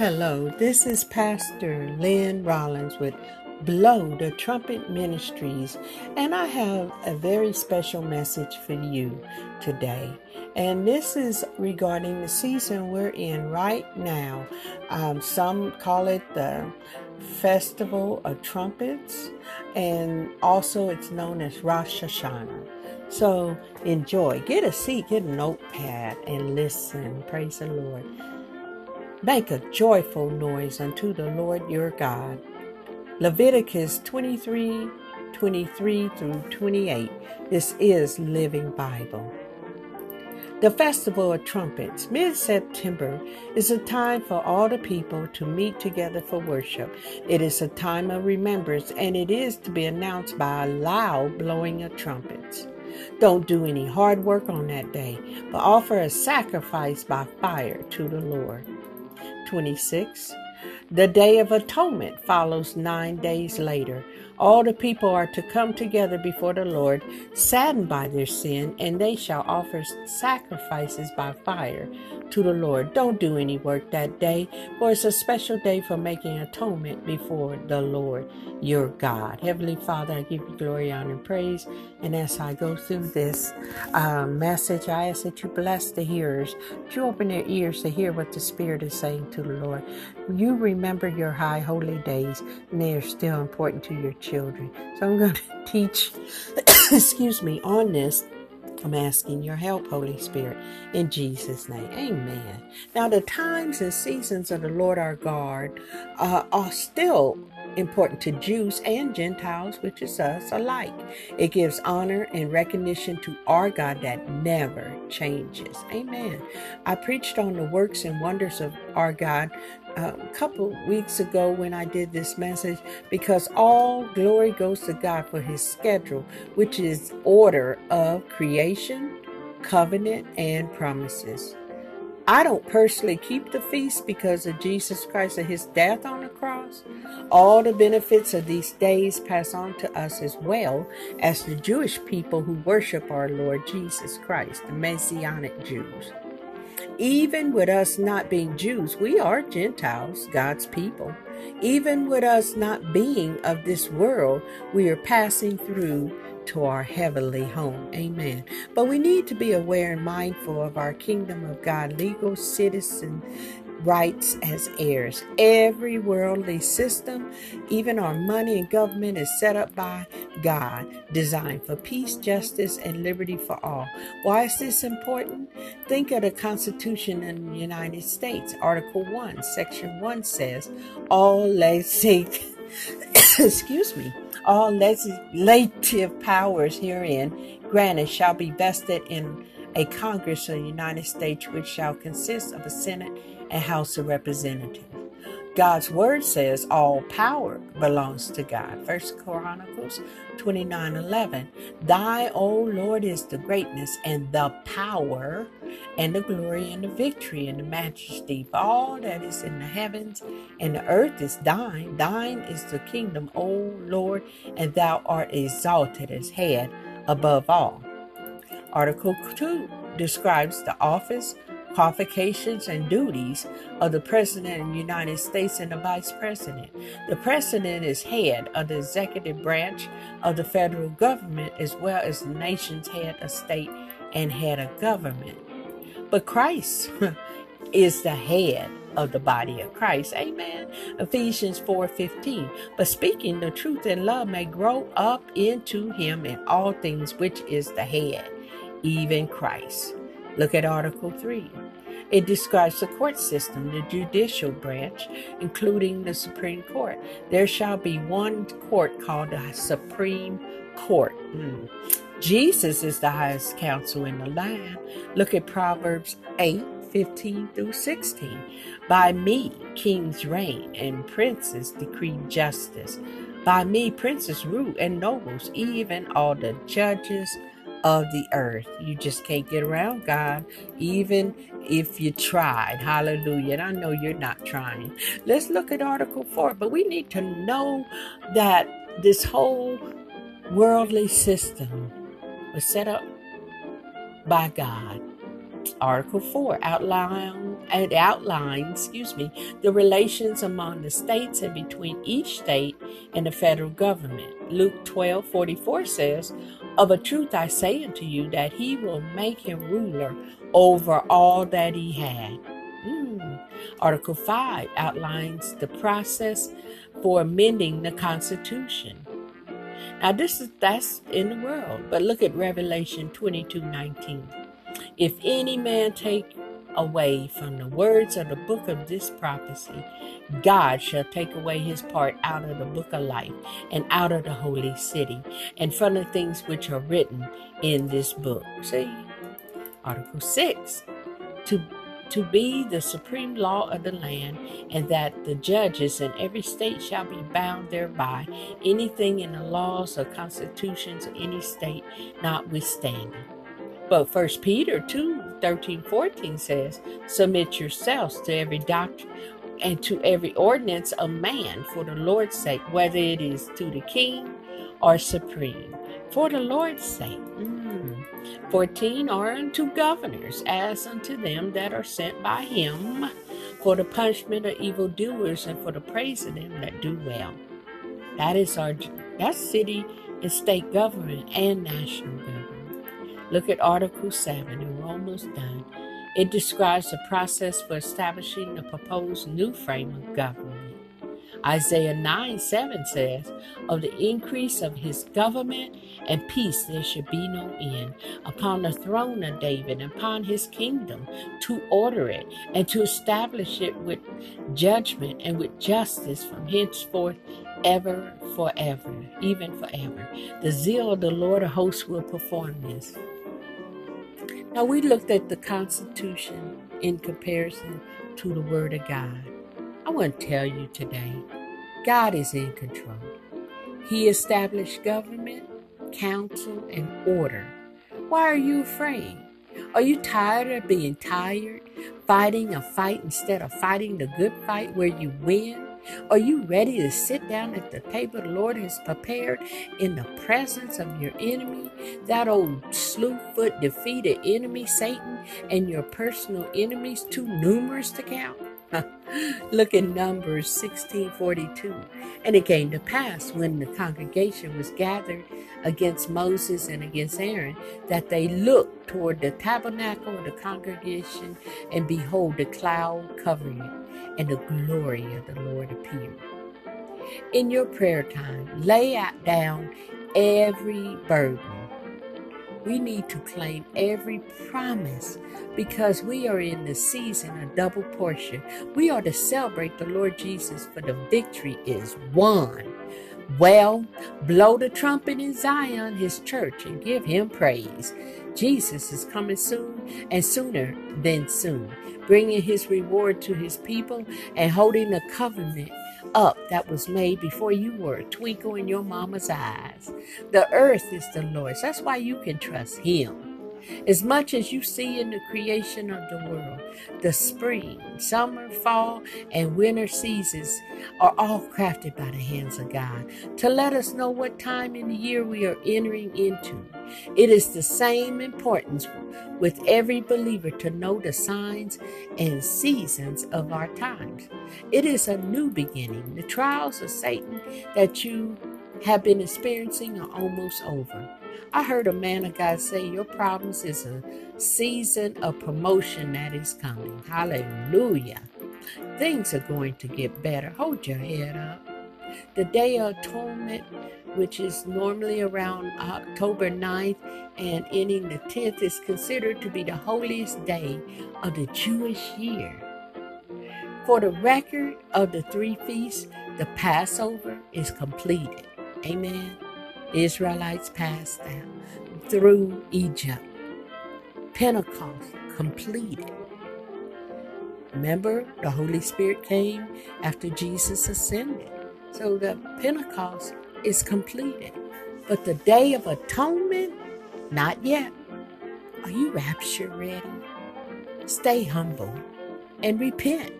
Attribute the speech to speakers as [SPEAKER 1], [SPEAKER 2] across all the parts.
[SPEAKER 1] Hello, this is Pastor Lynn Rollins with Blow the Trumpet Ministries, and I have a very special message for you today. And this is regarding the season we're in right now. Um, some call it the Festival of Trumpets, and also it's known as Rosh Hashanah. So enjoy, get a seat, get a notepad, and listen. Praise the Lord. Make a joyful noise unto the Lord your God. Leviticus 23 23 through 28. This is Living Bible. The Festival of Trumpets, mid September, is a time for all the people to meet together for worship. It is a time of remembrance and it is to be announced by a loud blowing of trumpets. Don't do any hard work on that day, but offer a sacrifice by fire to the Lord. 26. The Day of Atonement follows nine days later. All the people are to come together before the Lord, saddened by their sin, and they shall offer sacrifices by fire to the Lord. Don't do any work that day, for it's a special day for making atonement before the Lord your God. Heavenly Father, I give you glory, honor, and praise. And as I go through this uh, message, I ask that you bless the hearers, that you open their ears to hear what the Spirit is saying to the Lord. You remember your high holy days, and they are still important to your children. So I'm going to teach, excuse me, on this I'm asking your help, Holy Spirit, in Jesus' name. Amen. Now, the times and seasons of the Lord our God uh, are still important to Jews and Gentiles, which is us alike. It gives honor and recognition to our God that never changes. Amen. I preached on the works and wonders of our God uh, a couple weeks ago when I did this message because all glory goes to God for his schedule, which is order of creation, covenant, and promises. I don't personally keep the feast because of Jesus Christ and his death on the cross. All the benefits of these days pass on to us as well as the Jewish people who worship our Lord Jesus Christ, the Messianic Jews. Even with us not being Jews, we are Gentiles, God's people. Even with us not being of this world, we are passing through to our heavenly home. Amen. But we need to be aware and mindful of our kingdom of God legal citizen rights as heirs. Every worldly system, even our money and government, is set up by God, designed for peace, justice, and liberty for all. Why is this important? Think of the Constitution in the United States. Article 1, Section 1 says, All legislative, excuse me, all legislative powers herein granted shall be vested in a Congress of the United States, which shall consist of a Senate and House of Representatives. God's word says all power belongs to God. First Chronicles 29 11. Thy, O Lord, is the greatness and the power and the glory and the victory and the majesty. For all that is in the heavens and the earth is thine. Thine is the kingdom, O Lord, and thou art exalted as head above all. Article 2 describes the office qualifications and duties of the President of the United States and the Vice President. The President is head of the executive branch of the federal government as well as the nation's head of state and head of government. But Christ is the head of the body of Christ. Amen. Ephesians 4:15. But speaking the truth in love may grow up into him in all things which is the head, even Christ. Look at Article 3. It describes the court system, the judicial branch, including the Supreme Court. There shall be one court called the Supreme Court. Mm. Jesus is the highest counsel in the land. Look at Proverbs 8 15 through 16. By me, kings reign and princes decree justice. By me, princes rule and nobles, even all the judges of the earth. You just can't get around God, even if you tried. Hallelujah. And I know you're not trying. Let's look at Article 4. But we need to know that this whole worldly system was set up by God. Article 4 outline outlines, excuse me, the relations among the states and between each state and the federal government. Luke 12 44 says, Of a truth I say unto you that he will make him ruler over all that he had. Mm. Article 5 outlines the process for amending the Constitution. Now this is that's in the world, but look at Revelation 22 19. If any man take away from the words of the book of this prophecy, God shall take away his part out of the book of life and out of the holy city and from the things which are written in this book. See? Article 6. To to be the supreme law of the land, and that the judges in every state shall be bound thereby, anything in the laws or constitutions of any state notwithstanding. But First Peter 2 13 14 says, Submit yourselves to every doctrine and to every ordinance of man for the Lord's sake, whether it is to the king or supreme. For the Lord's sake. Mm. 14 are unto governors, as unto them that are sent by him, for the punishment of evildoers and for the praise of them that do well. That is our that's city and state government and national government. Look at Article 7, and we're almost done. It describes the process for establishing the proposed new frame of government. Isaiah 9 7 says, Of the increase of his government and peace there should be no end upon the throne of David upon his kingdom to order it and to establish it with judgment and with justice from henceforth ever forever, even forever. The zeal of the Lord of hosts will perform this. Now we looked at the Constitution in comparison to the Word of God. I want to tell you today God is in control. He established government, council, and order. Why are you afraid? Are you tired of being tired, fighting a fight instead of fighting the good fight where you win? Are you ready to sit down at the table the Lord has prepared in the presence of your enemy, that old slewfoot defeated enemy, Satan, and your personal enemies, too numerous to count? Look in Numbers 1642. And it came to pass when the congregation was gathered against Moses and against Aaron that they looked toward the tabernacle of the congregation, and behold, the cloud covering it, and the glory of the Lord appeared. In your prayer time, lay out down every burden we need to claim every promise because we are in the season of double portion. We are to celebrate the Lord Jesus, for the victory is won. Well, blow the trumpet in Zion, his church, and give him praise. Jesus is coming soon and sooner than soon, bringing his reward to his people and holding a covenant up that was made before you were a twinkle in your mama's eyes. The earth is the Lord's. That's why you can trust Him. As much as you see in the creation of the world, the spring, summer, fall, and winter seasons are all crafted by the hands of God to let us know what time in the year we are entering into. It is the same importance with every believer to know the signs and seasons of our times. It is a new beginning. The trials of Satan that you have been experiencing are almost over. I heard a man of God say, Your problems is a season of promotion that is coming. Hallelujah. Things are going to get better. Hold your head up. The Day of Atonement, which is normally around October 9th and ending the 10th, is considered to be the holiest day of the Jewish year. For the record of the three feasts, the Passover is completed. Amen. Israelites passed out through Egypt. Pentecost completed. Remember, the Holy Spirit came after Jesus ascended. So the Pentecost is completed. But the Day of Atonement, not yet. Are you rapture ready? Stay humble and repent.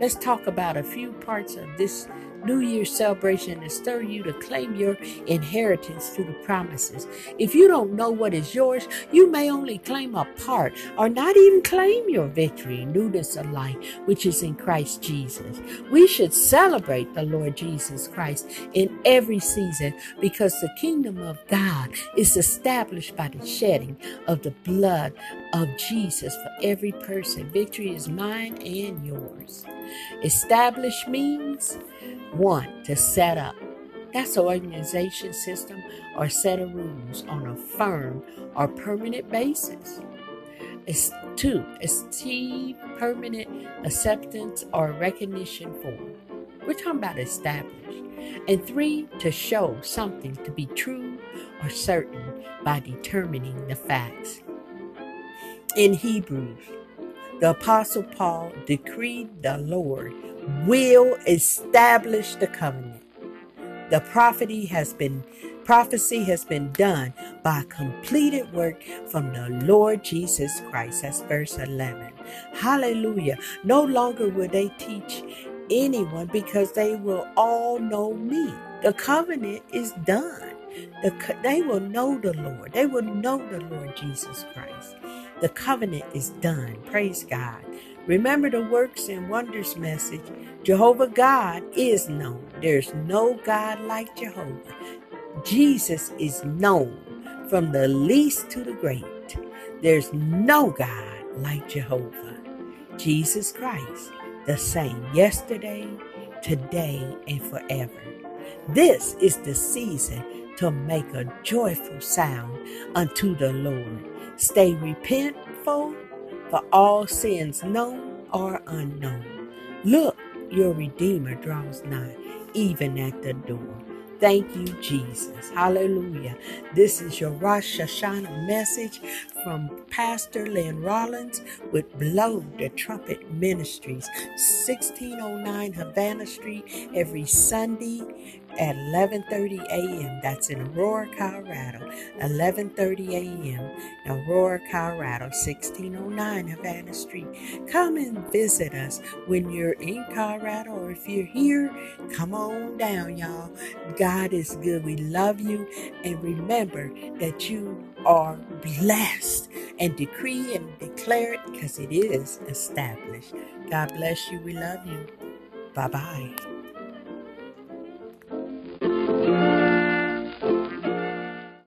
[SPEAKER 1] Let's talk about a few parts of this New Year's celebration to stir you to claim your inheritance through the promises. If you don't know what is yours, you may only claim a part or not even claim your victory, newness of life, which is in Christ Jesus. We should celebrate the Lord Jesus Christ in every season because the kingdom of God is established by the shedding of the blood of Jesus for every person. Victory is mine and yours. Establish means one, to set up. That's an organization system or set of rules on a firm or permanent basis. It's two, achieve permanent acceptance or recognition for. We're talking about establish. And three, to show something to be true or certain by determining the facts. In Hebrews, the Apostle Paul decreed the Lord will establish the covenant. The prophecy has been prophecy has been done by completed work from the Lord Jesus Christ. That's verse 11. Hallelujah. No longer will they teach anyone because they will all know me. The covenant is done. The, they will know the Lord. They will know the Lord Jesus Christ. The covenant is done. Praise God. Remember the works and wonders message. Jehovah God is known. There's no God like Jehovah. Jesus is known from the least to the great. There's no God like Jehovah. Jesus Christ, the same yesterday, today, and forever. This is the season to make a joyful sound unto the Lord. Stay repentful for all sins known or unknown. Look, your Redeemer draws nigh, even at the door. Thank you, Jesus. Hallelujah. This is your Rosh Hashanah message from Pastor Lynn Rollins with Blow the Trumpet Ministries, 1609 Havana Street, every Sunday at 11:30 a.m. That's in Aurora, Colorado. 11:30 a.m. Aurora, Colorado, 1609 Havana Street. Come and visit us when you're in Colorado or if you're here, come on down, y'all. God is good. We love you and remember that you are blessed and decree and declare it because it is established. God bless you. We love you. Bye bye.